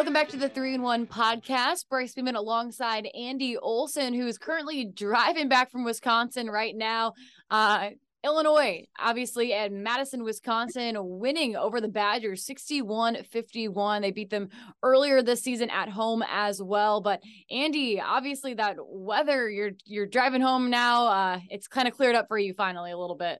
Welcome back to the three and one podcast. Bryce Beeman alongside Andy Olson, who is currently driving back from Wisconsin right now. Uh, Illinois, obviously, at Madison, Wisconsin, winning over the Badgers 61 51. They beat them earlier this season at home as well. But Andy, obviously, that weather, you're you're driving home now. Uh, it's kind of cleared up for you finally a little bit.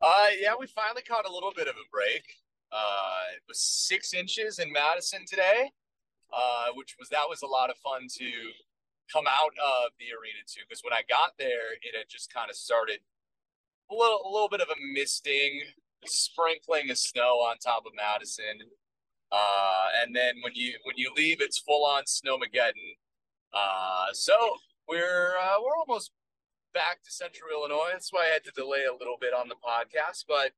Uh, yeah, we finally caught a little bit of a break. Uh, it was six inches in Madison today, uh, which was that was a lot of fun to come out of the arena too. Because when I got there, it had just kind of started a little a little bit of a misting, sprinkling of snow on top of Madison. Uh, and then when you when you leave, it's full on snowmageddon. Uh, so we're uh, we're almost back to Central Illinois. That's why I had to delay a little bit on the podcast, but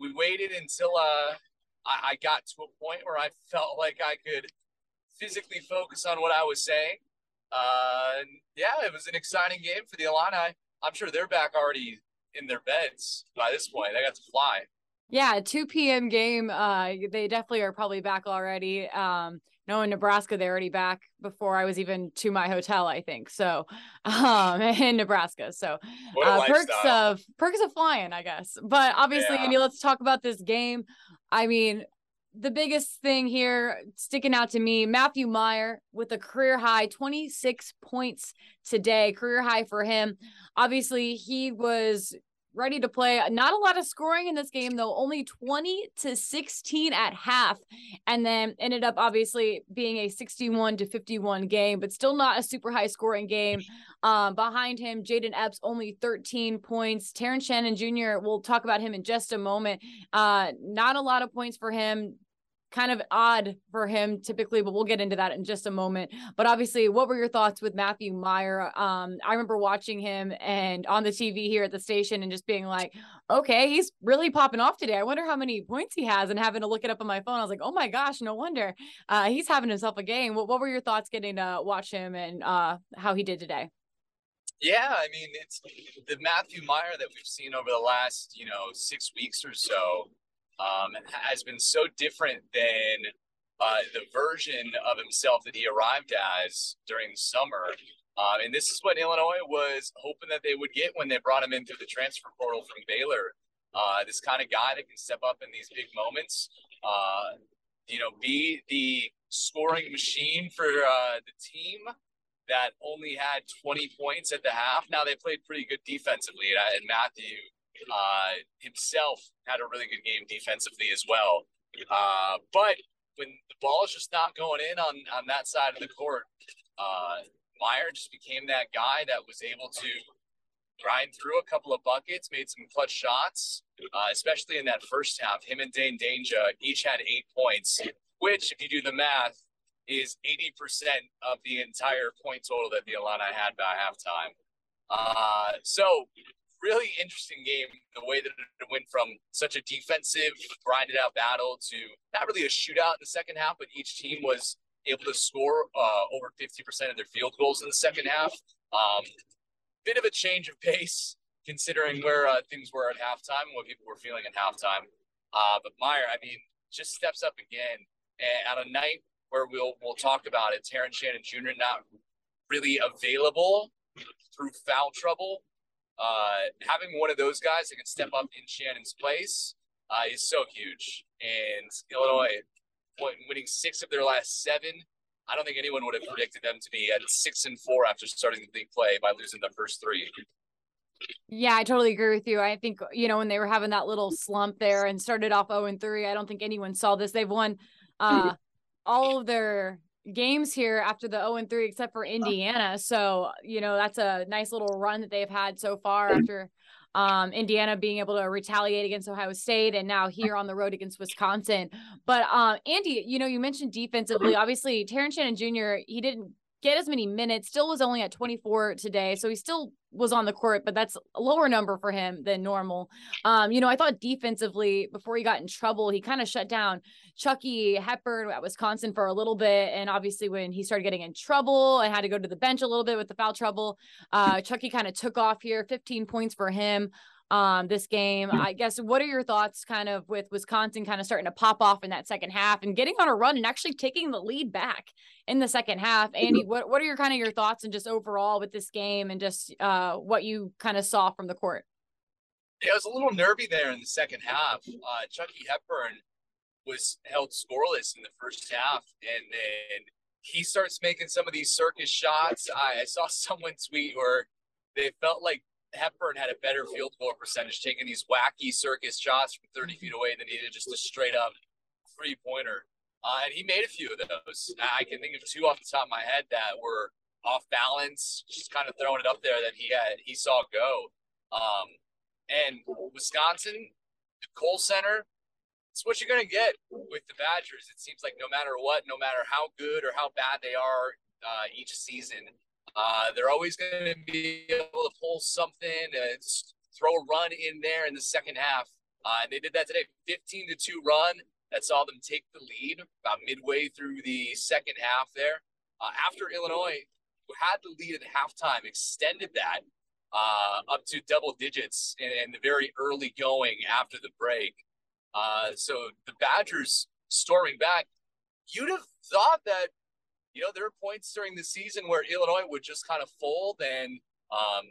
we waited until uh, I, I got to a point where I felt like I could physically focus on what I was saying. Uh, yeah, it was an exciting game for the Illini. I'm sure they're back already in their beds by this point. They got to fly. Yeah, 2 p.m. game. Uh, they definitely are probably back already. Um, no, in Nebraska, they're already back before I was even to my hotel, I think. So, um, in Nebraska. So, uh, perks of perks of flying, I guess. But obviously, yeah. Andy, let's talk about this game. I mean, the biggest thing here sticking out to me Matthew Mayer with a career high 26 points today, career high for him. Obviously, he was ready to play. Not a lot of scoring in this game, though, only 20 to 16 at half, and then ended up obviously being a 61 to 51 game, but still not a super high scoring game. Um, behind him, Jayden Epps only 13 points. Terrence Shannon Jr., we'll talk about him in just a moment. Uh, not a lot of points for him kind of odd for him typically, but we'll get into that in just a moment. But obviously, what were your thoughts with Matthew Mayer? Um, I remember watching him and on the TV here at the station and just being like, okay, he's really popping off today. I wonder how many points he has and having to look it up on my phone. I was like, oh my gosh, no wonder. Uh, he's having himself a game. What, what were your thoughts getting to watch him and uh, how he did today? Yeah, I mean, it's the Matthew Mayer that we've seen over the last, you know, six weeks or so um, has been so different than uh, the version of himself that he arrived as during the summer. Um, and this is what Illinois was hoping that they would get when they brought him in through the transfer portal from Baylor. Uh, this kind of guy that can step up in these big moments, uh, you know, be the scoring machine for uh, the team that only had 20 points at the half. Now they played pretty good defensively, and, and Matthew uh, himself had a really good game defensively as well. Uh, but when the ball is just not going in on, on that side of the court, uh, Mayer just became that guy that was able to grind through a couple of buckets, made some clutch shots, uh, especially in that first half. Him and Dain Dainja each had eight points, which, if you do the math, is 80% of the entire point total that the Illini had by halftime. Uh, so really interesting game. The way that it went from such a defensive, grinded out battle to not really a shootout in the second half, but each team was able to score uh, over 50% of their field goals in the second half. Um, bit of a change of pace considering where uh, things were at halftime, and what people were feeling at halftime. Uh, but Mayer, I mean, just steps up again. And on a night where we'll we'll talk about it, Terrence Shannon Jr. not really available through foul trouble uh, having one of those guys that can step up in Shannon's place uh, is so huge. And Illinois winning six of their last seven. I don't think anyone would have predicted them to be at six and four after starting the league play by losing the first three. Yeah, I totally agree with you. I think, you know, when they were having that little slump there and started off 0 and 3, I don't think anyone saw this. They've won uh all of their games here after the 0 and 3 except for Indiana. So, you know, that's a nice little run that they've had so far after um, Indiana being able to retaliate against Ohio State and now here on the road against Wisconsin. But um, Andy, you know, you mentioned defensively. Obviously, Terrence Shannon Jr., he didn't get as many minutes, still was only at 24 today. So he still was on the court, but that's a lower number for him than normal. Um, you know, I thought defensively before he got in trouble, he kind of shut down Chucky Hepburn at Wisconsin for a little bit. And obviously when he started getting in trouble and had to go to the bench a little bit with the foul trouble, uh, Chucky kind of took off here, 15 points for him. Um, this game. I guess what are your thoughts kind of with Wisconsin kind of starting to pop off in that second half and getting on a run and actually taking the lead back in the second half? Andy, what, what are your kind of your thoughts and just overall with this game and just uh, what you kind of saw from the court? Yeah, it was a little nervy there in the second half. Uh, Chucky Hepburn was held scoreless in the first half, and then he starts making some of these circus shots. I, I saw someone tweet where they felt like Hepburn had a better field goal percentage taking these wacky circus shots from 30 feet away than he did just a straight up three pointer. Uh, and he made a few of those. I can think of two off the top of my head that were off balance, just kind of throwing it up there that he had he saw go. Um, and Wisconsin, the Kohl Center, it's what you're gonna get with the Badgers. It seems like no matter what, no matter how good or how bad they are uh, each season, uh, they're always going to be able to pull something, uh, throw a run in there in the second half. Uh, and they did that today 15 to 2 run that saw them take the lead about midway through the second half there. Uh, after Illinois, who had the lead at halftime, extended that uh, up to double digits in, in, the very early going after the break. Uh, so the Badgers storming back, you'd have thought that you know, there are points during the season where Illinois would just kind of fold and um,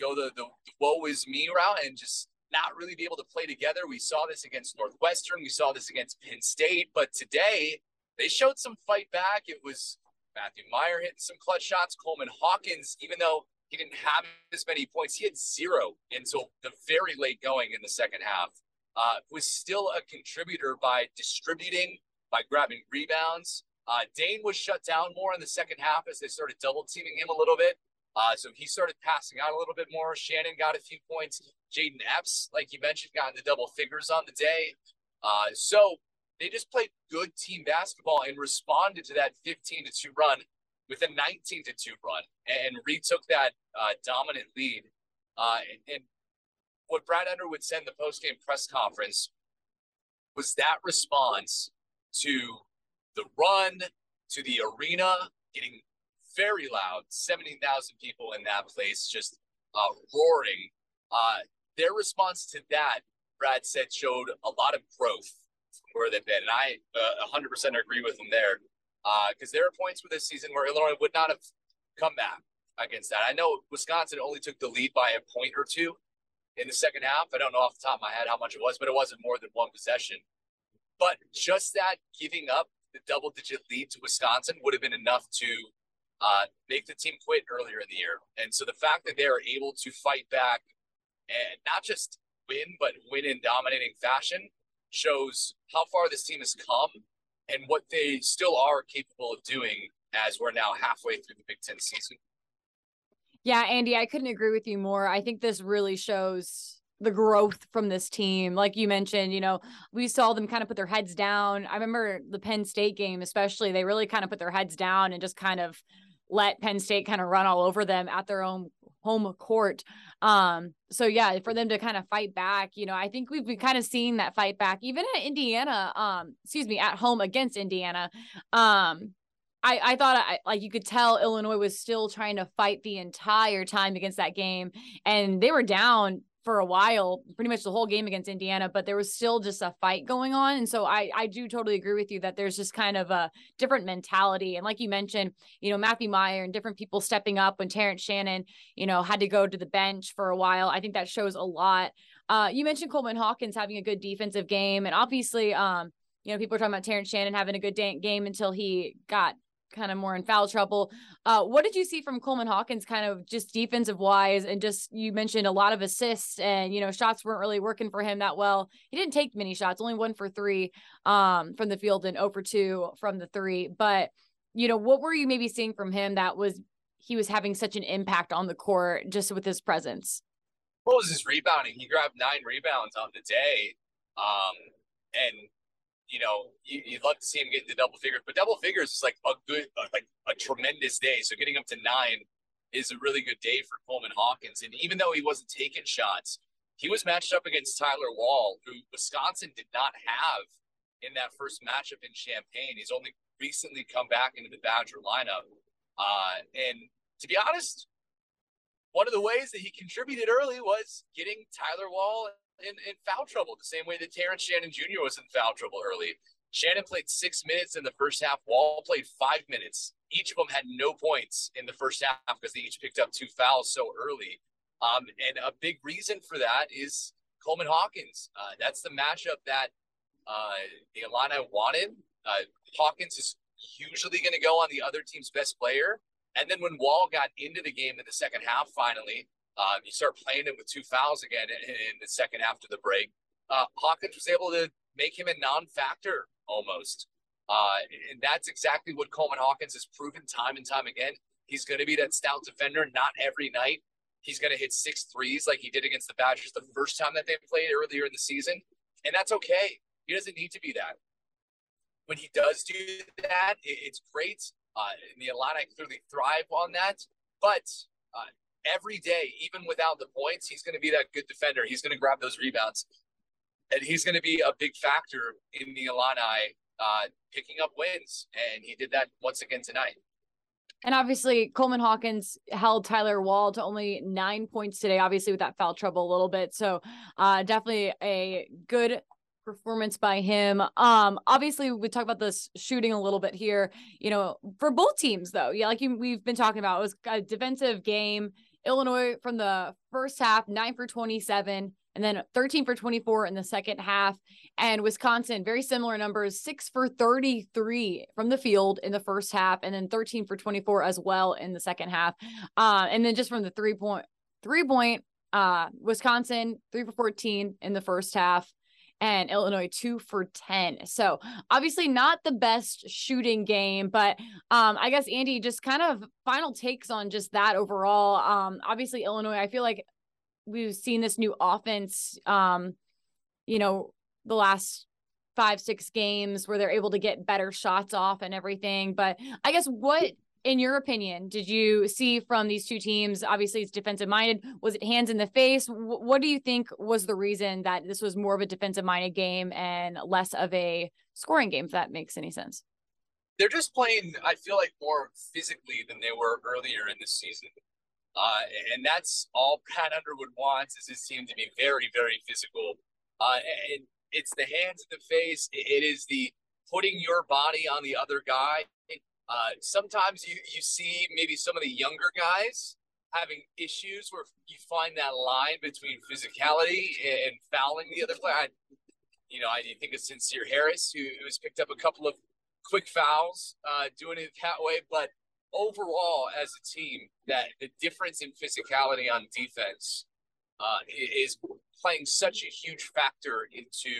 go the, the woe is me route and just not really be able to play together. We saw this against Northwestern. We saw this against Penn State. But today, they showed some fight back. It was Matthew Mayer hitting some clutch shots. Coleman Hawkins, even though he didn't have as many points, he had zero until the very late going in the second half. Uh, was still a contributor by distributing, by grabbing rebounds, uh, Dain was shut down more in the second half as they started double teaming him a little bit. Uh, so he started passing out a little bit more. Shannon got a few points. Jayden Epps, like you mentioned, got in the double figures on the day. Uh, so they just played good team basketball and responded to that 15 to 2 run with a 19 to 2 run and retook that uh, dominant lead. Uh, and, and what Brad Underwood said in the post-game press conference was that response to the run to the arena, getting very loud, 17,000 people in that place, just uh, roaring. Uh, their response to that, Brad said, showed a lot of growth from where they've been. And I uh, 100% agree with him there. Because uh, there are points with this season where Illinois would not have come back against that. I know Wisconsin only took the lead by a point or two in the second half. I don't know off the top of my head how much it was, but it wasn't more than one possession. But just that giving up the double digit lead to Wisconsin would have been enough to uh, make the team quit earlier in the year. And so the fact that they are able to fight back and not just win, but win in dominating fashion shows how far this team has come and what they still are capable of doing as we're now halfway through the Big Ten season. Yeah, Andy, I couldn't agree with you more. I think this really shows the growth from this team. Like you mentioned, you know, we saw them kind of put their heads down. I remember the Penn State game, especially, they really kind of put their heads down and just kind of let Penn State kind of run all over them at their own home court. Um, so yeah, for them to kind of fight back, you know, I think we've been kind of seen that fight back, even at Indiana, um, excuse me, at home against Indiana. Um, I, I thought I like you could tell Illinois was still trying to fight the entire time against that game and they were down for a while, pretty much the whole game against Indiana, but there was still just a fight going on. And so I I do totally agree with you that there's just kind of a different mentality. And like you mentioned, you know, Matthew Mayer and different people stepping up when Terrence Shannon, you know, had to go to the bench for a while. I think that shows a lot. Uh, you mentioned Coleman Hawkins having a good defensive game, and obviously, um, you know, people are talking about Terrence Shannon having a good game until he got kind of more in foul trouble. Uh, what did you see from Coleman Hawkins, kind of just defensive wise, and just you mentioned a lot of assists, and you know shots weren't really working for him that well. He didn't take many shots, only one for three um, from the field and over two from the three. But you know, what were you maybe seeing from him that was he was having such an impact on the court just with his presence? What was his rebounding? He grabbed nine rebounds on the day, um, and you know, you, would love to see him get into double figures, but double figures is like a good, uh, like a tremendous day. So getting up to nine is a really good day for Coleman Hawkins. And even though he wasn't taking shots, he was matched up against Tyler Wahl, who Wisconsin did not have in that first matchup in Champaign. He's only recently come back into the Badger lineup. Uh, and to be honest, one of the ways that he contributed early was getting Tyler Wahl in, in foul trouble, the same way that Terrence Shannon Jr. was in foul trouble early. Shannon played six minutes in the first half. Wahl played five minutes. Each of them had no points in the first half because they each picked up two fouls so early. Um, and a big reason for that is Coleman Hawkins. Uh, that's the matchup that uh, the Illini wanted. Uh, Hawkins is usually going to go on the other team's best player. And then when Wahl got into the game in the second half, finally, um, you start playing him with two fouls again in, in the second half of the break. Uh, Hawkins was able to make him a non-factor almost. Uh, and that's exactly what Coleman Hawkins has proven time and time again. He's going to be that stout defender, not every night. He's going to hit six threes like he did against the Badgers the first time that they played earlier in the season. And that's okay. He doesn't need to be that. When he does do that, it's great. Uh, and the Illini clearly thrive on that. But uh, every day, even without the points, he's going to be that good defender. He's going to grab those rebounds. And he's going to be a big factor in the Illini uh, picking up wins. And he did that once again tonight. And obviously, Coleman Hawkins held Tyler Wahl to only nine points today, obviously, with that foul trouble a little bit. So, uh, definitely a good performance by him. Um, obviously, we talk about this shooting a little bit here, you know, for both teams, though. Yeah, like you, we've been talking about, it was a defensive game. Illinois from the first half, nine for 27, and then 13 for 24 in the second half. And Wisconsin, very similar numbers, six for 33 from the field in the first half, and then 13 for 24 as well in the second half. Uh, and then just from the three point, three point, uh, Wisconsin, three for 14 in the first half and Illinois two for 10. So obviously not the best shooting game, but um, I guess Andy, just kind of final takes on just that overall. Um, obviously Illinois, I feel like we've seen this new offense, um, you know, the last five, six games where they're able to get better shots off and everything. But I guess what in your opinion, did you see from these two teams? Obviously, it's defensive minded. Was it hands in the face? W- what do you think was the reason that this was more of a defensive minded game and less of a scoring game, if that makes any sense? They're just playing, I feel like, more physically than they were earlier in the season. Uh, and that's all Brad Underwood wants is his team to be very, very physical. Uh, and it's the hands in the face. It is the putting your body on the other guy uh, sometimes you, you see maybe some of the younger guys having issues where you find that line between physicality and fouling the other player. I, you know, I think of Sencire Harris, who, who has picked up a couple of quick fouls uh, doing it that way. But overall, as a team, that the difference in physicality on defense uh, is playing such a huge factor into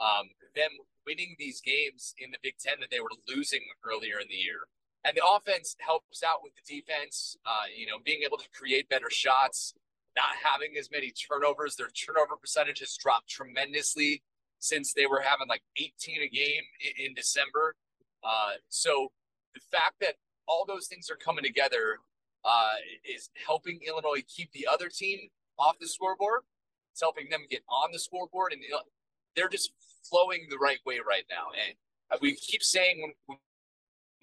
um, them winning these games in the Big Ten that they were losing earlier in the year. And the offense helps out with the defense, uh, you know, being able to create better shots, not having as many turnovers. Their turnover percentage has dropped tremendously since they were having like 18 a game in, in December. Uh, so the fact that all those things are coming together uh, is helping Illinois keep the other team off the scoreboard. It's helping them get on the scoreboard, and they're just flowing the right way right now. And we keep saying when, when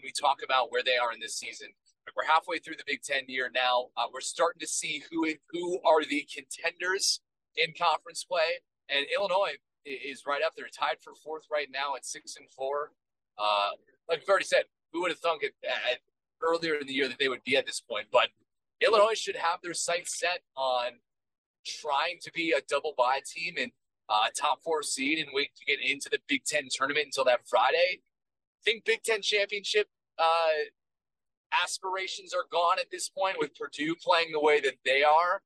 we talk about where they are in this season, we're halfway through the Big Ten year now. Uh, we're starting to see who who are the contenders in conference play, and Illinois is right up there, tied for fourth right now at six and four. Uh, like we've already said, who would have thunk it at, earlier in the year that they would be at this point? But Illinois should have their sights set on trying to be a double bye team and uh, top four seed and wait to get into the Big Ten tournament until that Friday. I think Big Ten championship uh, aspirations are gone at this point with Purdue playing the way that they are.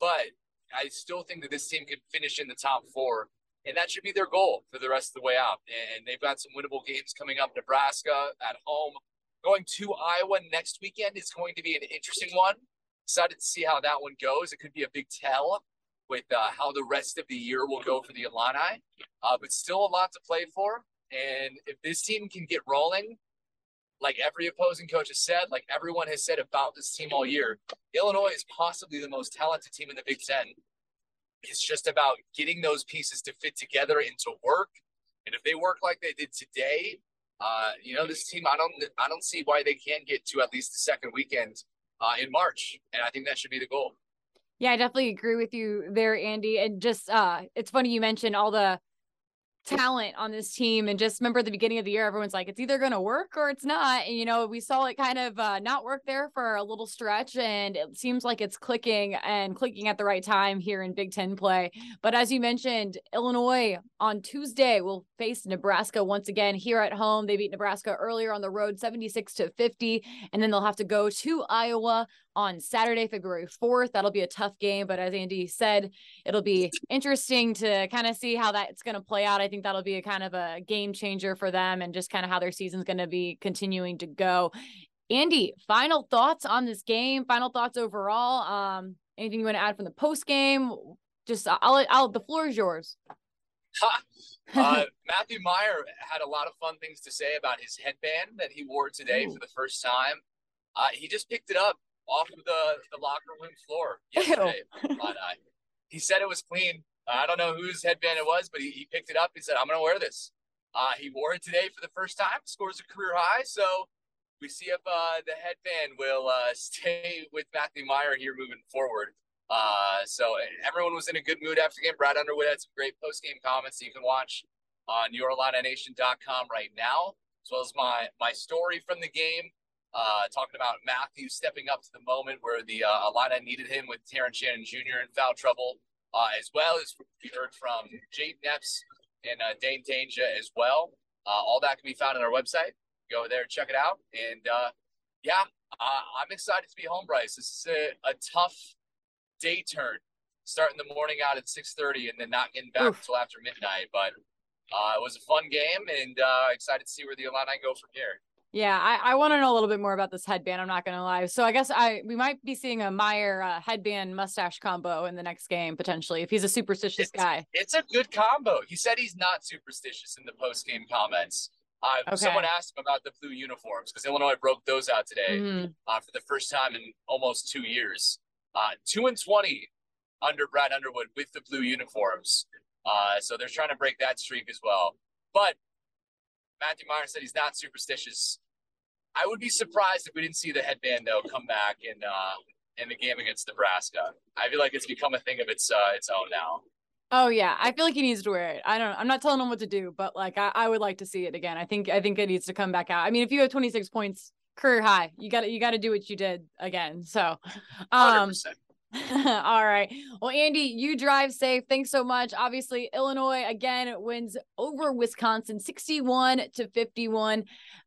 But I still think that this team could finish in the top four, and that should be their goal for the rest of the way out. And they've got some winnable games coming up. Nebraska at home, going to Iowa next weekend is going to be an interesting one. Excited to see how that one goes. It could be a big tell with uh, how the rest of the year will go for the Illini, uh, but still a lot to play for. And if this team can get rolling, like every opposing coach has said, like everyone has said about this team all year, Illinois is possibly the most talented team in the Big Ten. It's just about getting those pieces to fit together and to work. And if they work like they did today, uh, you know, this team, I don't, I don't see why they can't get to at least the second weekend uh, in March, and I think that should be the goal. Yeah, I definitely agree with you there, Andy. And just uh, it's funny you mentioned all the talent on this team and just remember at the beginning of the year everyone's like it's either going to work or it's not and you know we saw it kind of uh, not work there for a little stretch and it seems like it's clicking and clicking at the right time here in Big 10 play but as you mentioned Illinois on Tuesday will face Nebraska once again here at home they beat Nebraska earlier on the road 76 to 50 and then they'll have to go to Iowa on Saturday, February 4th. That'll be a tough game, but as Andy said, it'll be interesting to kind of see how that's going to play out. I think that'll be a kind of a game changer for them and just kind of how their season's going to be continuing to go. Andy, final thoughts on this game, final thoughts overall. Um, anything you want to add from the post game? Just I'll, I'll the floor is yours. uh, Matthew Mayer had a lot of fun things to say about his headband that he wore today Ooh. for the first time. Uh, he just picked it up off of the, the locker room floor yesterday. he said it was clean. I don't know whose headband it was, but he, he picked it up. He said, I'm going to wear this. Uh, he wore it today for the first time, scores a career high. So we see if uh, the headband will uh, stay with Matthew Mayer here moving forward. Uh, so everyone was in a good mood after the game. Brad Underwood had some great post game comments that you can watch on YourIllinionation.com right now, as well as my my story from the game uh, talking about Matthew stepping up to the moment where the uh, Illini needed him with Terrence Shannon Jr. in foul trouble, uh, as well as we heard from Jayden Epps and uh, Dain Dainja as well. Uh, all that can be found on our website. Go there, check it out, and uh, yeah, uh, I'm excited to be home, Bryce. This is a, a tough day turn, starting the morning out at 6:30 and then not getting back Oof. until after midnight. But uh, it was a fun game, and uh, excited to see where the Illini go from here. Yeah, I, I want to know a little bit more about this headband. I'm not going to lie. So I guess I we might be seeing a Mayer uh, headband mustache combo in the next game potentially if he's a superstitious it's, guy. It's a good combo. He said he's not superstitious in the post game comments. Uh, okay. Someone asked him about the blue uniforms because Illinois broke those out today mm-hmm. uh, for the first time in almost two years. Uh, two and twenty under Brad Underwood with the blue uniforms. Uh, so they're trying to break that streak as well. But Matthew Mayer said he's not superstitious. I would be surprised if we didn't see the headband though come back in uh, in the game against Nebraska. I feel like it's become a thing of its uh, its own now. Oh yeah, I feel like he needs to wear it. I don't. I'm not telling him what to do, but like I, I would like to see it again. I think I think it needs to come back out. I mean, if you have 26 points career high, you got to you got to do what you did again. So, um. 100%. All right. Well, Andy, you drive safe. Thanks so much. Obviously, Illinois again wins over Wisconsin 61 to 51.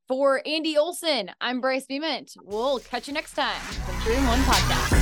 For Andy Olson, I'm Bryce Beament. We'll catch you next time. The 3 1 Podcast.